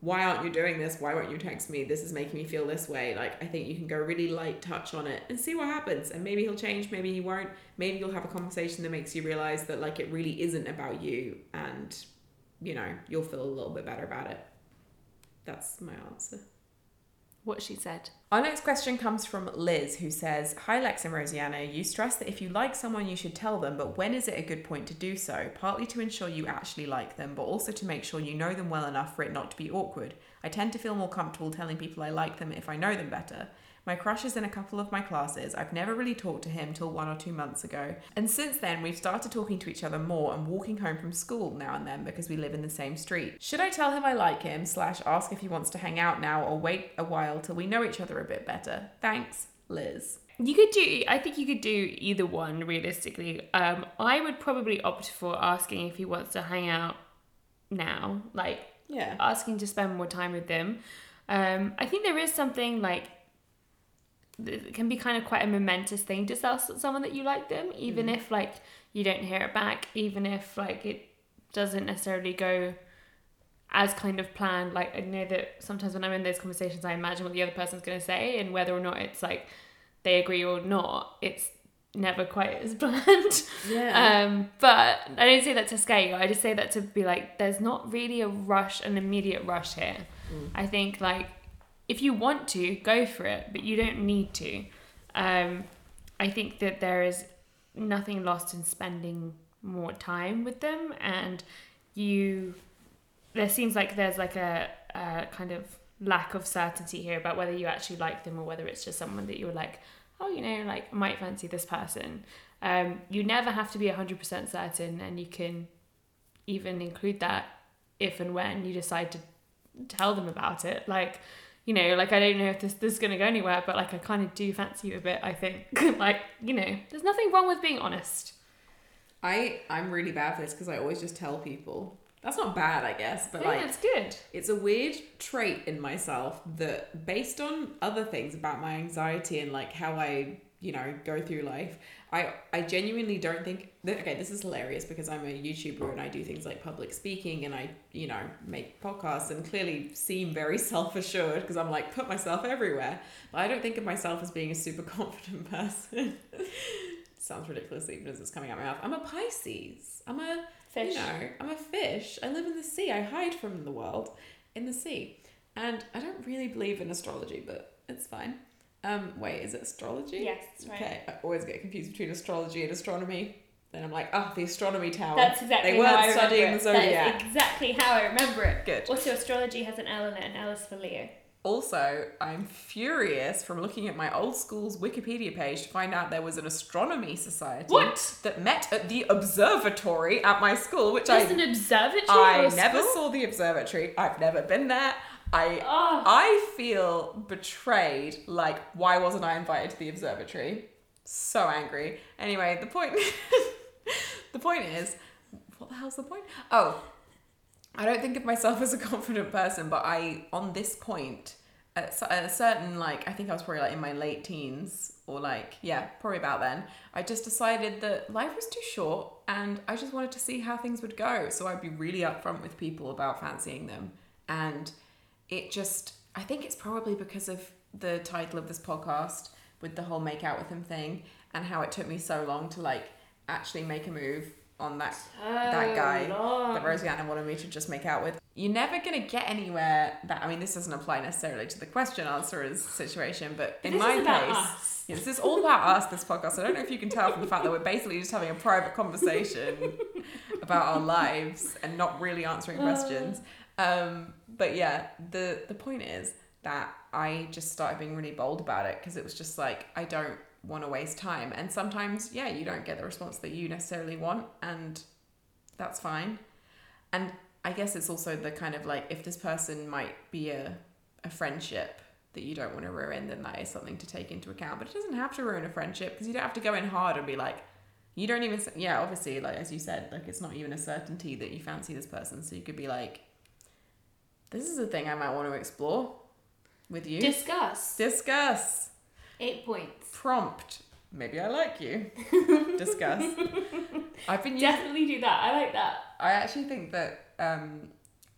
why aren't you doing this? Why won't you text me? This is making me feel this way. Like, I think you can go really light touch on it and see what happens. And maybe he'll change, maybe he won't. Maybe you'll have a conversation that makes you realize that, like, it really isn't about you. And, you know, you'll feel a little bit better about it. That's my answer. What she said. Our next question comes from Liz, who says, Hi Lex and Rosianna, you stress that if you like someone, you should tell them, but when is it a good point to do so? Partly to ensure you actually like them, but also to make sure you know them well enough for it not to be awkward. I tend to feel more comfortable telling people I like them if I know them better. My crush is in a couple of my classes. I've never really talked to him till one or two months ago. And since then, we've started talking to each other more and walking home from school now and then because we live in the same street. Should I tell him I like him, slash ask if he wants to hang out now, or wait a while till we know each other a bit better? Thanks, Liz. You could do. I think you could do either one realistically. Um, I would probably opt for asking if he wants to hang out now, like Yeah. asking to spend more time with them. Um, I think there is something like it can be kind of quite a momentous thing to tell someone that you like them, even if like you don't hear it back, even if like it doesn't necessarily go as kind of planned. Like I know that sometimes when I'm in those conversations, I imagine what the other person's going to say, and whether or not it's like they agree or not, it's never quite as planned. Yeah. Um, but I don't say that to scare you. I just say that to be like, there's not really a rush, an immediate rush here. I think like if you want to, go for it, but you don't need to. Um, I think that there is nothing lost in spending more time with them, and you. There seems like there's like a, a kind of lack of certainty here about whether you actually like them or whether it's just someone that you're like, oh, you know, like I might fancy this person. Um, you never have to be 100% certain, and you can even include that if and when you decide to tell them about it. Like, you know, like I don't know if this, this is to go anywhere, but like I kind of do fancy you a bit, I think. like, you know, there's nothing wrong with being honest. I I'm really bad for this because I always just tell people That's not bad, I guess, but think like it's good. it's a weird trait in myself that based on other things about my anxiety and like how I, you know, go through life, I I genuinely don't think that okay, this is hilarious because I'm a YouTuber and I do things like public speaking and I, you know, make podcasts and clearly seem very self-assured because I'm like put myself everywhere. But I don't think of myself as being a super confident person. Sounds ridiculous even as it's coming out of my mouth. I'm a Pisces. I'm a Fish. you know, I'm a fish. I live in the sea. I hide from the world in the sea. And I don't really believe in astrology, but it's fine. Um, wait, is it astrology? Yes, that's right. Okay, I always get confused between astrology and astronomy. Then I'm like, oh, the astronomy tower. That's exactly They how weren't I remember studying it. the zodiac. is exactly how I remember it. Good. Also, astrology has an L in it, and L is for Leo. Also, I'm furious from looking at my old school's Wikipedia page to find out there was an astronomy society What? that met at the observatory at my school, which Just I an observatory I never school? saw the observatory. I've never been there. I Oh. I feel betrayed. Like, why wasn't I invited to the observatory? So angry. Anyway, the point the point is, what the hell's the point? Oh, I don't think of myself as a confident person, but I on this point at at a certain like I think I was probably like in my late teens or like yeah probably about then I just decided that life was too short and I just wanted to see how things would go so I'd be really upfront with people about fancying them and it just I think it's probably because of the title of this podcast with the whole make out with him thing and how it took me so long to like actually make a move on that that guy Oh, that Rosianna wanted me to just make out with. You're never gonna get anywhere that I mean this doesn't apply necessarily to the question answerers situation, but in this my case yeah, this is all about us, this podcast. I don't know if you can tell from the fact that we're basically just having a private conversation about our lives and not really answering questions. Um, but yeah, the the point is that I just started being really bold about it because it was just like I don't want to waste time, and sometimes yeah, you don't get the response that you necessarily want, and that's fine. And I guess it's also the kind of like if this person might be a a friendship that you don't want to ruin, then that is something to take into account. But it doesn't have to ruin a friendship because you don't have to go in hard and be like, you don't even, yeah, obviously, like as you said, like it's not even a certainty that you fancy this person. So you could be like, this is a thing I might want to explore with you. Discuss. Discuss. Eight points. Prompt. Maybe I like you. Discuss. I've been using Definitely do that. I like that. I actually think that um,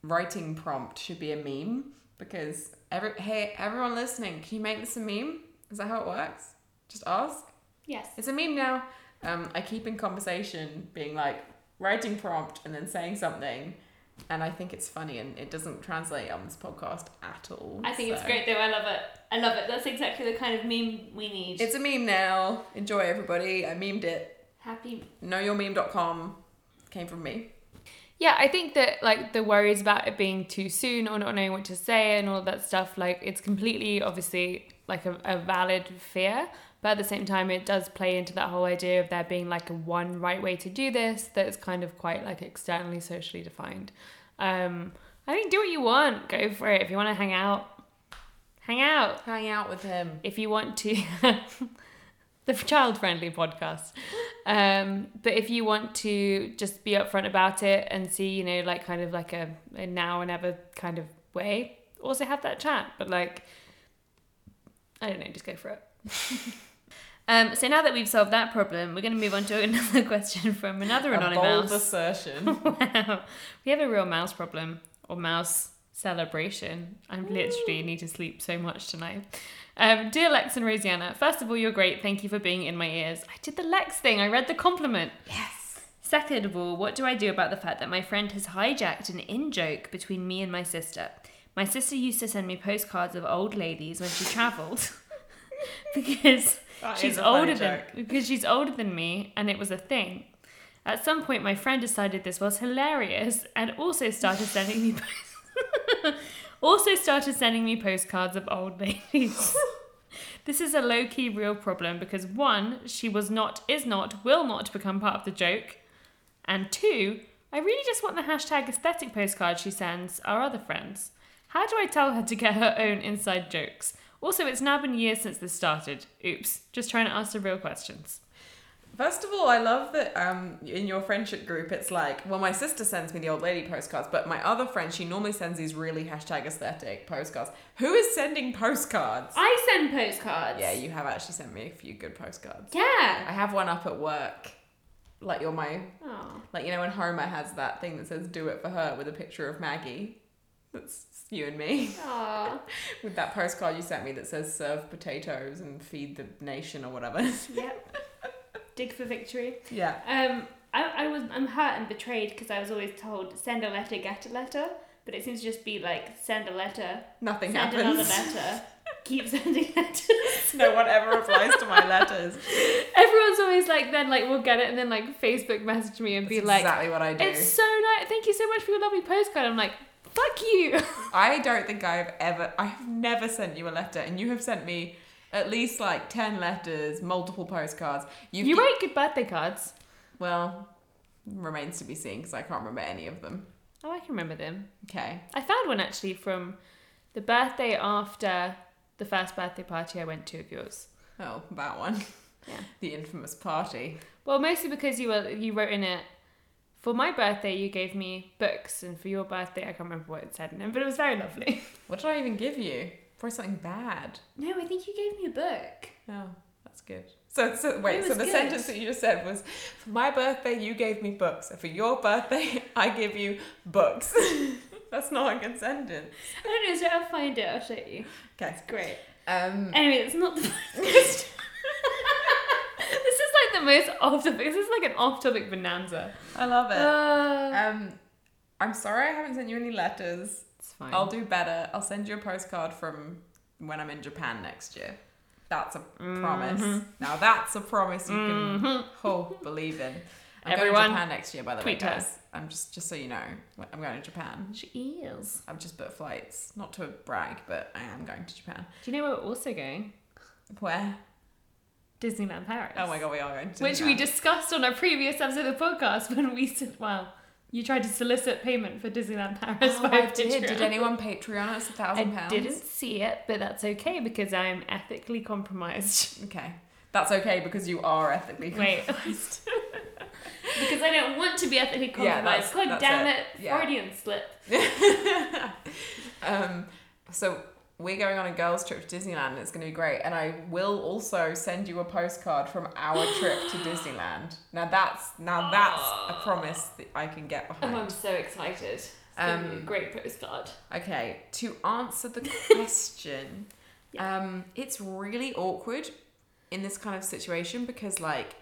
writing prompt should be a meme because every hey everyone listening, can you make this a meme? Is that how it works? Just ask. Yes. It's a meme now. Um, I keep in conversation being like writing prompt and then saying something, and I think it's funny and it doesn't translate on this podcast at all. I think it's great though. I love it. I love it. That's exactly the kind of meme we need. It's a meme now. Enjoy everybody. I memed it. Happy. Knowyourmeme.com came from me. Yeah, I think that like the worries about it being too soon or not knowing what to say and all that stuff, like it's completely obviously like a, a valid fear. But at the same time, it does play into that whole idea of there being like a one right way to do this that is kind of quite like externally socially defined. Um, I think do what you want, go for it. If you want to hang out, hang out. Hang out with him. if you want to the child friendly podcast um but if you want to just be upfront about it and see you know like kind of like a, a now and ever kind of way also have that chat but like i don't know just go for it um so now that we've solved that problem we're going to move on to another question from another anonymous. A bold assertion. wow. We have a real mouse problem or mouse celebration. I literally need to sleep so much tonight. Um, dear Lex and Rosianna, first of all, you're great. Thank you for being in my ears. I did the Lex thing. I read the compliment. yes. Second of all, what do I do about the fact that my friend has hijacked an in joke between me and my sister? My sister used to send me postcards of old ladies when she travelled because That she's older than joke. because she's older than me and it was a thing. At some point, my friend decided this was hilarious and also started sending me also started sending me postcards of old ladies. this is a low key real problem because one, she was not, is not, will not become part of the joke, and two, I really just want the hashtag aesthetic postcard she sends our other friends. How do I tell her to get her own inside jokes? Also, it's now been years since this started. Oops, just trying to answer real questions. First of all, I love that um, in your friendship group, it's like, well, my sister sends me the old lady postcards, but my other friend, she normally sends these really hashtag aesthetic postcards. Who is sending postcards? I send postcards. Yeah, you have actually sent me a few good postcards. Yeah. I have one up at work. Like you're my, Oh. like you know when Homer has that thing that says "Do it for her" with a picture of Maggie. That's you and me with that postcard you sent me that says "Serve potatoes and feed the nation" or whatever. yep. Dig for victory. yeah. Um, I, I was I'm hurt and betrayed because I was always told send a letter, get a letter, but it seems to just be like send a letter, Nothing send happens. another letter, keep sending letters. no one ever replies to my letters. Everyone's always like then like we'll get it and then like Facebook message me and be That's like exactly what I do. it's so nice. Thank you so much for your lovely postcard. I'm like fuck you. I don't think I've ever, I have never sent you a letter, and you have sent me at least like 10 letters, multiple postcards. You've you write good birthday cards. Well, remains to be seen because I can't remember any of them. Oh, I can remember them. Okay. I found one actually from the birthday after the first birthday party I went to of yours. Oh, that one. Yeah. The infamous party. Well, mostly because you were you wrote in it. For my birthday, you gave me books, and for your birthday, I can't remember what it said in it, but it was very lovely. What did I even give you? Probably something bad. No, I think you gave me a book. Oh, that's good. So, so wait, so the good. sentence that you just said was, for my birthday, you gave me books. And for your birthday, I give you books. that's not a good sentence. I don't know, so I'll find it. I'll show you. Okay. It's great. Um, Anyway, it's not the most. this is like the most off topic. This is like an off topic bonanza. I love it. Uh, Um, I'm sorry I haven't sent you any letters. it's fine. I'll do better. I'll send you a postcard from when I'm in Japan next year. That's a promise. Mm-hmm. Now that's a promise you can oh, believe in. I'm going to Japan next year, by the way, tweet her. I'm just just so you know, I'm going to Japan. She is. I've just booked flights, not to brag, but I am going to Japan. Do you know where we're also going? Where? Disneyland Paris. Oh my god, we are going to. Which we discussed on a previous episode of the podcast when we said, well, you tried to solicit payment for Disneyland Paris Oh, I did. Patreon. Did anyone Patreon us a thousand pounds? I didn't see it, but that's okay because I'm ethically compromised. Okay, that's okay because you are ethically. Compromised. Wait. because I don't want to be ethically Yeah, compromised. that's- God that's damn it. it, Yeah. Freudian slip. um, so we're going on a girls' trip to Disneyland, and it's going to be great. And I will also send you a postcard from our trip to Disneyland. Now that's now that's a promise that I can get Oh, behind. I'm so excited. It's gonna be a Um, great postcard. Okay, to answer the question, um, it's really awkward in this kind of situation because like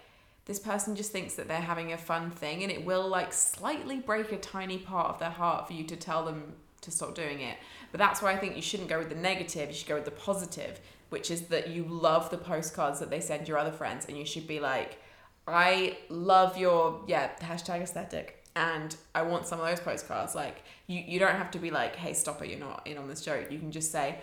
this person just thinks that they're having a fun thing and it will like slightly break a tiny part of their heart for you to tell them to stop doing it. But that's why I think you shouldn't go with the negative, you should go with the positive, which is that you love the postcards that they send your other friends and you should be like, I love your yeah, hashtag aesthetic. And I want some of those postcards. Like you, you don't have to be like, hey, stop it, you're not in on this joke. You can just say,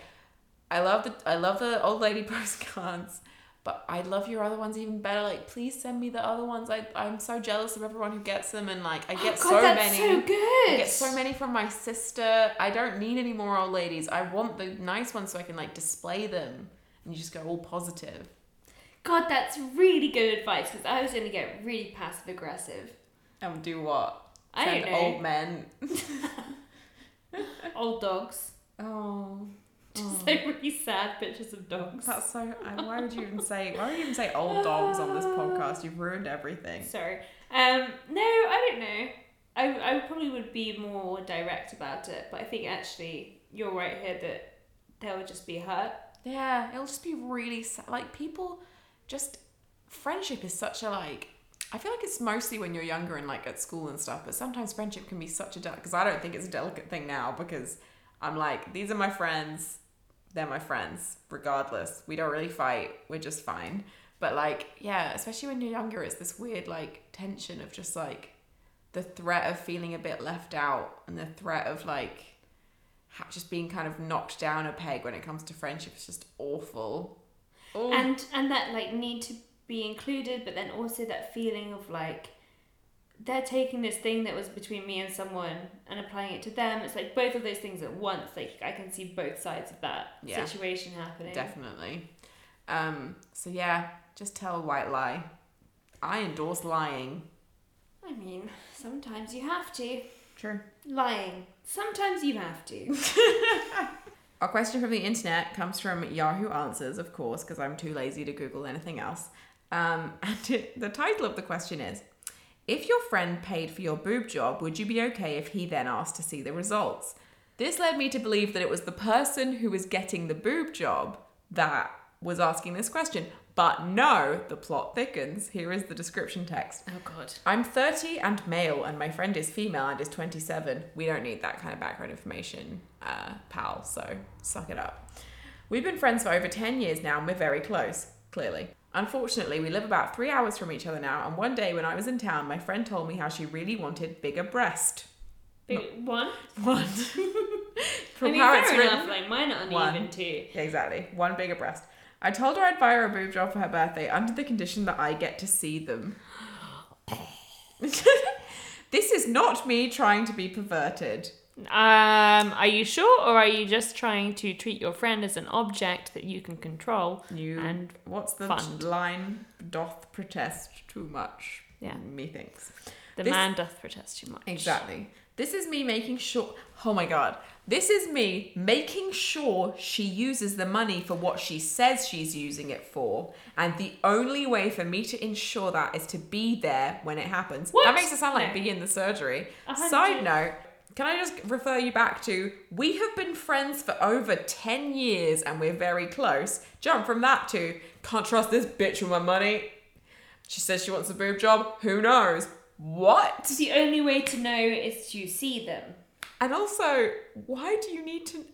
I love the I love the old lady postcards, but I love your other ones even better. Like, please send me the other ones. I I'm so jealous of everyone who gets them, and like I oh, get Oh, God, so that's many. so good. I get so many from my sister. I don't need any more old ladies. I want the nice ones so I can like display them. And you just go all positive. God, that's really good advice because I was going to get really passive aggressive. And do what? I Send don't know. old men. Old dogs. Oh. Just like really sad pictures of dogs. That's so. Why would you even say? Why would you even say old dogs on this podcast? You've ruined everything. Sorry. Um, no, I don't know. I, I probably would be more direct about it, but I think actually you're right here that they would just be hurt. Yeah, it'll just be really sad. Like people, just friendship is such a like. I feel like it's mostly when you're younger and like at school and stuff, but sometimes friendship can be such a delicate. Because I don't think it's a delicate thing now because I'm like these are my friends, they're my friends regardless. We don't really fight. We're just fine. But like yeah, especially when you're younger, it's this weird like tension of just like the threat of feeling a bit left out and the threat of like just being kind of knocked down a peg when it comes to friendship is just awful. Ooh. And and that like need to be included, but then also that feeling of like they're taking this thing that was between me and someone and applying it to them. It's like both of those things at once. Like I can see both sides of that Yeah. situation happening. Definitely. Um, so yeah, just tell a white lie. I endorse lying. I mean, sometimes you have to. True. Lying. Sometimes you have to. Our question from the internet comes from Yahoo Answers, of course, because I'm too lazy to Google anything else. Um, and it, the title of the question is If your friend paid for your boob job, would you be okay if he then asked to see the results? This led me to believe that it was the person who was getting the boob job that was asking this question. But no, the plot thickens. Here is the description text. Oh god. I'm 30 and male, and my friend is female and is 27. We don't need that kind of background information, uh, pal, so suck it up. We've been friends for over 10 years now, and we're very close, clearly. Unfortunately, we live about three hours from each other now, and one day when I was in town, my friend told me how she really wanted bigger breast. Big, one. One. I From mean, how it's enough. written. Like mine are One. uneven too. Yeah, exactly. One bigger breast. I told her I'd buy her a boob job for her birthday under the condition that I get to see them. this is not me trying to be perverted. Um, are you sure, or are you just trying to treat your friend as an object that you can control? You And what's the fund. line? Doth protest too much. Yeah. Methinks. The This- man doth protest too much. Exactly. This is me making sure. Oh my god. This is me making sure she uses the money for what she says she's using it for. And the only way for me to ensure that is to be there when it happens. What? That makes it sound like No. be in the surgery. Side note. Can I just refer you back to we have been friends for over 10 years and we're very close. Jump from that to can't trust this bitch with my money. She says she wants a boob job. Who knows? What? The only way to know is to see them. And also, why do you need to?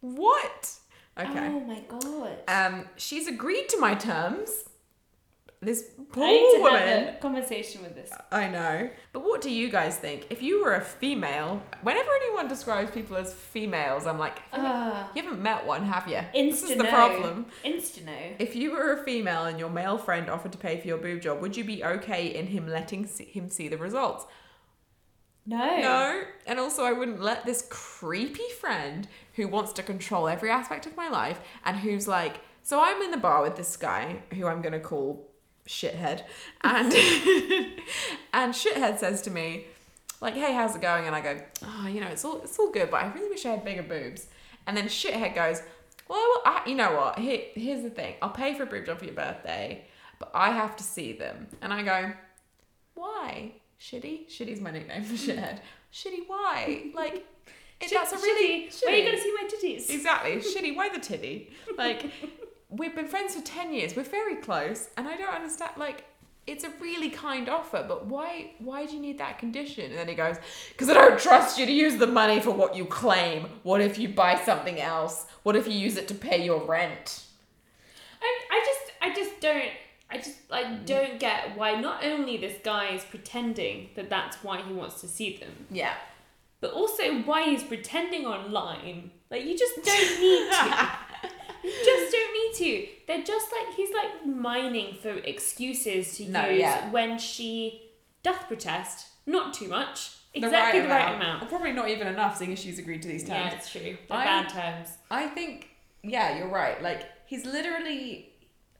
What? Okay. Oh my god. Um, she's agreed to my terms. This poor I need to woman. have a conversation with this. I know. But what do you guys think? If you were a female, whenever anyone describes people as females, I'm like, Ah, you haven't met one, have you? This is the problem. Insta no. If you were a female and your male friend offered to pay for your boob job, would you be okay in him letting see, him see the results? No. No. And also, I wouldn't let this creepy friend who wants to control every aspect of my life and who's like, so I'm in the bar with this guy who I'm going to call shithead. And, and shithead says to me, like, hey, how's it going? And I go, oh, you know, it's all, it's all good, but I really wish I had bigger boobs. And then shithead goes, well, I, you know what? Here, here's the thing. I'll pay for a boob job for your birthday, but I have to see them. And I go, why? Shitty? Shitty's my nickname for shithead. Shitty, why? Like, Shit- that's a really shitty. Why are you shitty. gonna see my titties? Exactly. Shitty, why the titty? Like, we've been friends for 10 years. We're very close. And I don't understand, like, it's a really kind offer, but why why do you need that condition? And then he goes, because I don't trust you to use the money for what you claim. What if you buy something else? What if you use it to pay your rent? I, I just I just don't I just I don't get why not only this guy is pretending that that's why he wants to see them, Yeah. but also why he's pretending online. Like you just don't need to. you just don't need to. They're just like he's like mining for excuses to No, use yeah. when she doth protest. Not too much. Exactly the right, amount. Or probably not even enough, seeing as she's agreed to these terms. Yeah, it's true. They're I- bad terms. I think, yeah, you're right. Like, he's literally,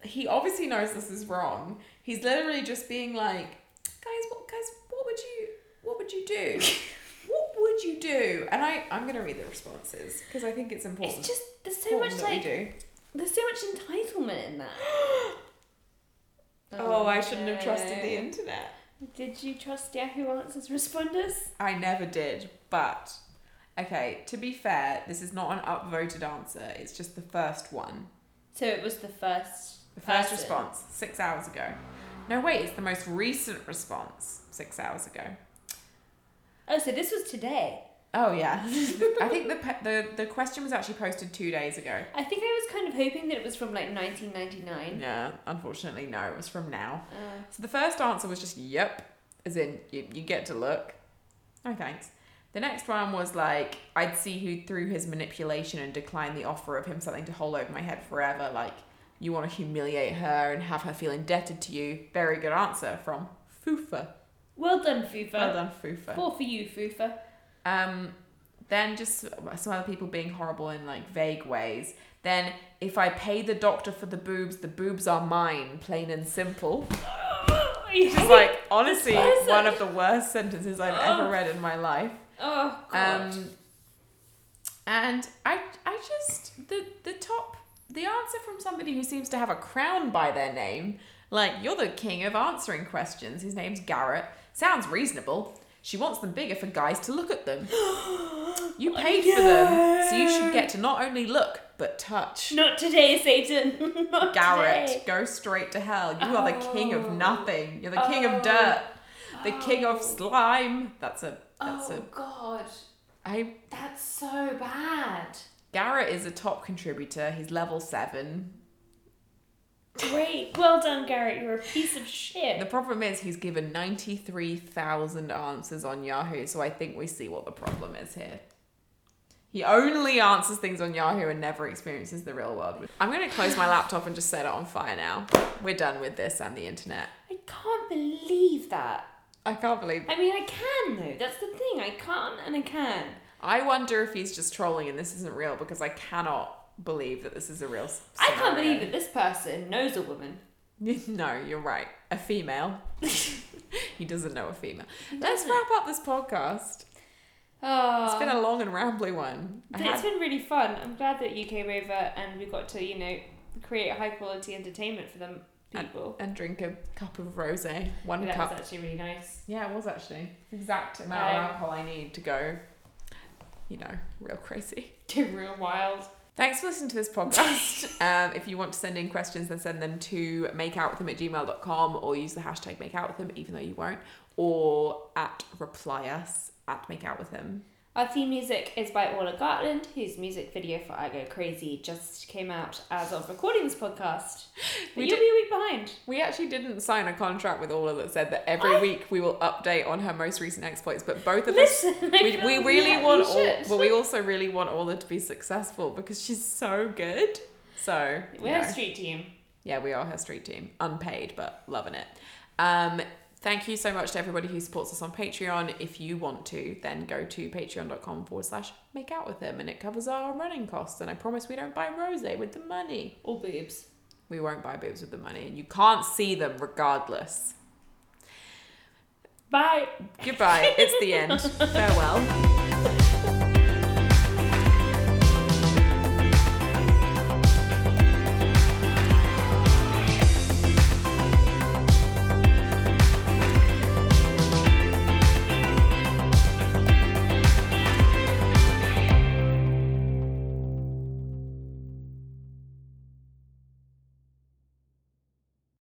he obviously knows this is wrong. He's literally just being like, guys, what, guys, what would you, what would you do? would you do? And I, I'm gonna read the responses because I think it's important. It's just there's so much like there's so much entitlement in that. Oh, I shouldn't have trusted the internet. Did you trust Yahoo Answers responders? I never did, but okay. To be fair, this is not an upvoted answer. It's just the first one. So it was the first. The first person. response, six hours ago. No, wait, it's the most recent response, six hours ago. Oh, so this was today. Oh, yeah. I think the, the the question was actually posted two days ago. I think I was kind of hoping that it was from like 1999. Yeah, unfortunately, no, it was from now. Uh, So the first answer was just yep, as in you, you get to look. No thanks. The next one was like, I'd see who through his manipulation and decline the offer of him something to hold over my head forever. Like, you want to humiliate her and have her feel indebted to you. Very good answer from Fufa. Well done, Fufa. Well done, Fufa. Four for you, Fufa. Um, then just some other people being horrible in like vague ways. Then if I pay the doctor for the boobs, the boobs are mine, plain and simple. Which is like honestly one of the worst sentences I've ever Oh. read in my life. Oh god. Um, and I, I just the the top the answer from somebody who seems to have a crown by their name, like you're the king of answering questions. His name's Garrett. Sounds reasonable. She wants them bigger for guys to look at them. You paid for them, so you should get to not only look but touch. Not today, Satan. Not Garrett, today. go straight to hell. You are the king of Oh. nothing. You're the king Oh. of dirt. Oh. The king of Oh. slime. That's a that's Oh god. a I That's so bad. Garrett is a top contributor. He's level seven. Great. Well done, Garrett. You're a piece of shit. The problem is he's given 93,000 answers on Yahoo, so I think we see what the problem is here. He only answers things on Yahoo and never experiences the real world. I'm going to close my laptop and just set it on fire now. We're done with this and the internet. I can't believe that. I can't believe. I mean, I can though. That's the thing. I can't and I can. I wonder if he's just trolling and this isn't real because I cannot believe that this is a real I can't believe that this person knows a woman. No, you're right. A female. he doesn't know a female. Let's wrap up this podcast. Oh, It's been a long and rambly one. It's had- been really fun. I'm glad that you came over and we got to, you know, create high quality entertainment for them people. and drink a cup of rosé. One that cup. That was actually really nice. Yeah, it was actually exact amount of Um, alcohol I need to go. You know, real crazy. To real wild. Thanks for listening to this podcast. um, if you want to send in questions, then send them to makeoutwiththem at gmail.com or use the hashtag makeoutwiththem, even though you won't, or at reply us at makeoutwiththem. Our theme music is by Orla Gartland, whose music video for I Go Crazy just came out as of recording this podcast. But We you'll did- be a week behind. We actually didn't sign a contract with Orla that said that every I- week we will update on her most recent exploits, but both of us Listen, I we, we really yeah, want all, but we also really want Orla to be successful because she's so good. So We're know, a street team. yeah, we are her street team, unpaid but loving it. Um, thank you so much to everybody who supports us on Patreon. If you want to, then go to patreon.com forward slash make out with them and it covers our running costs. And I promise we don't buy rose with the money. Or boobs. We won't buy boobs with the money, and you can't see them regardless. Bye. Goodbye. It's the end. Farewell.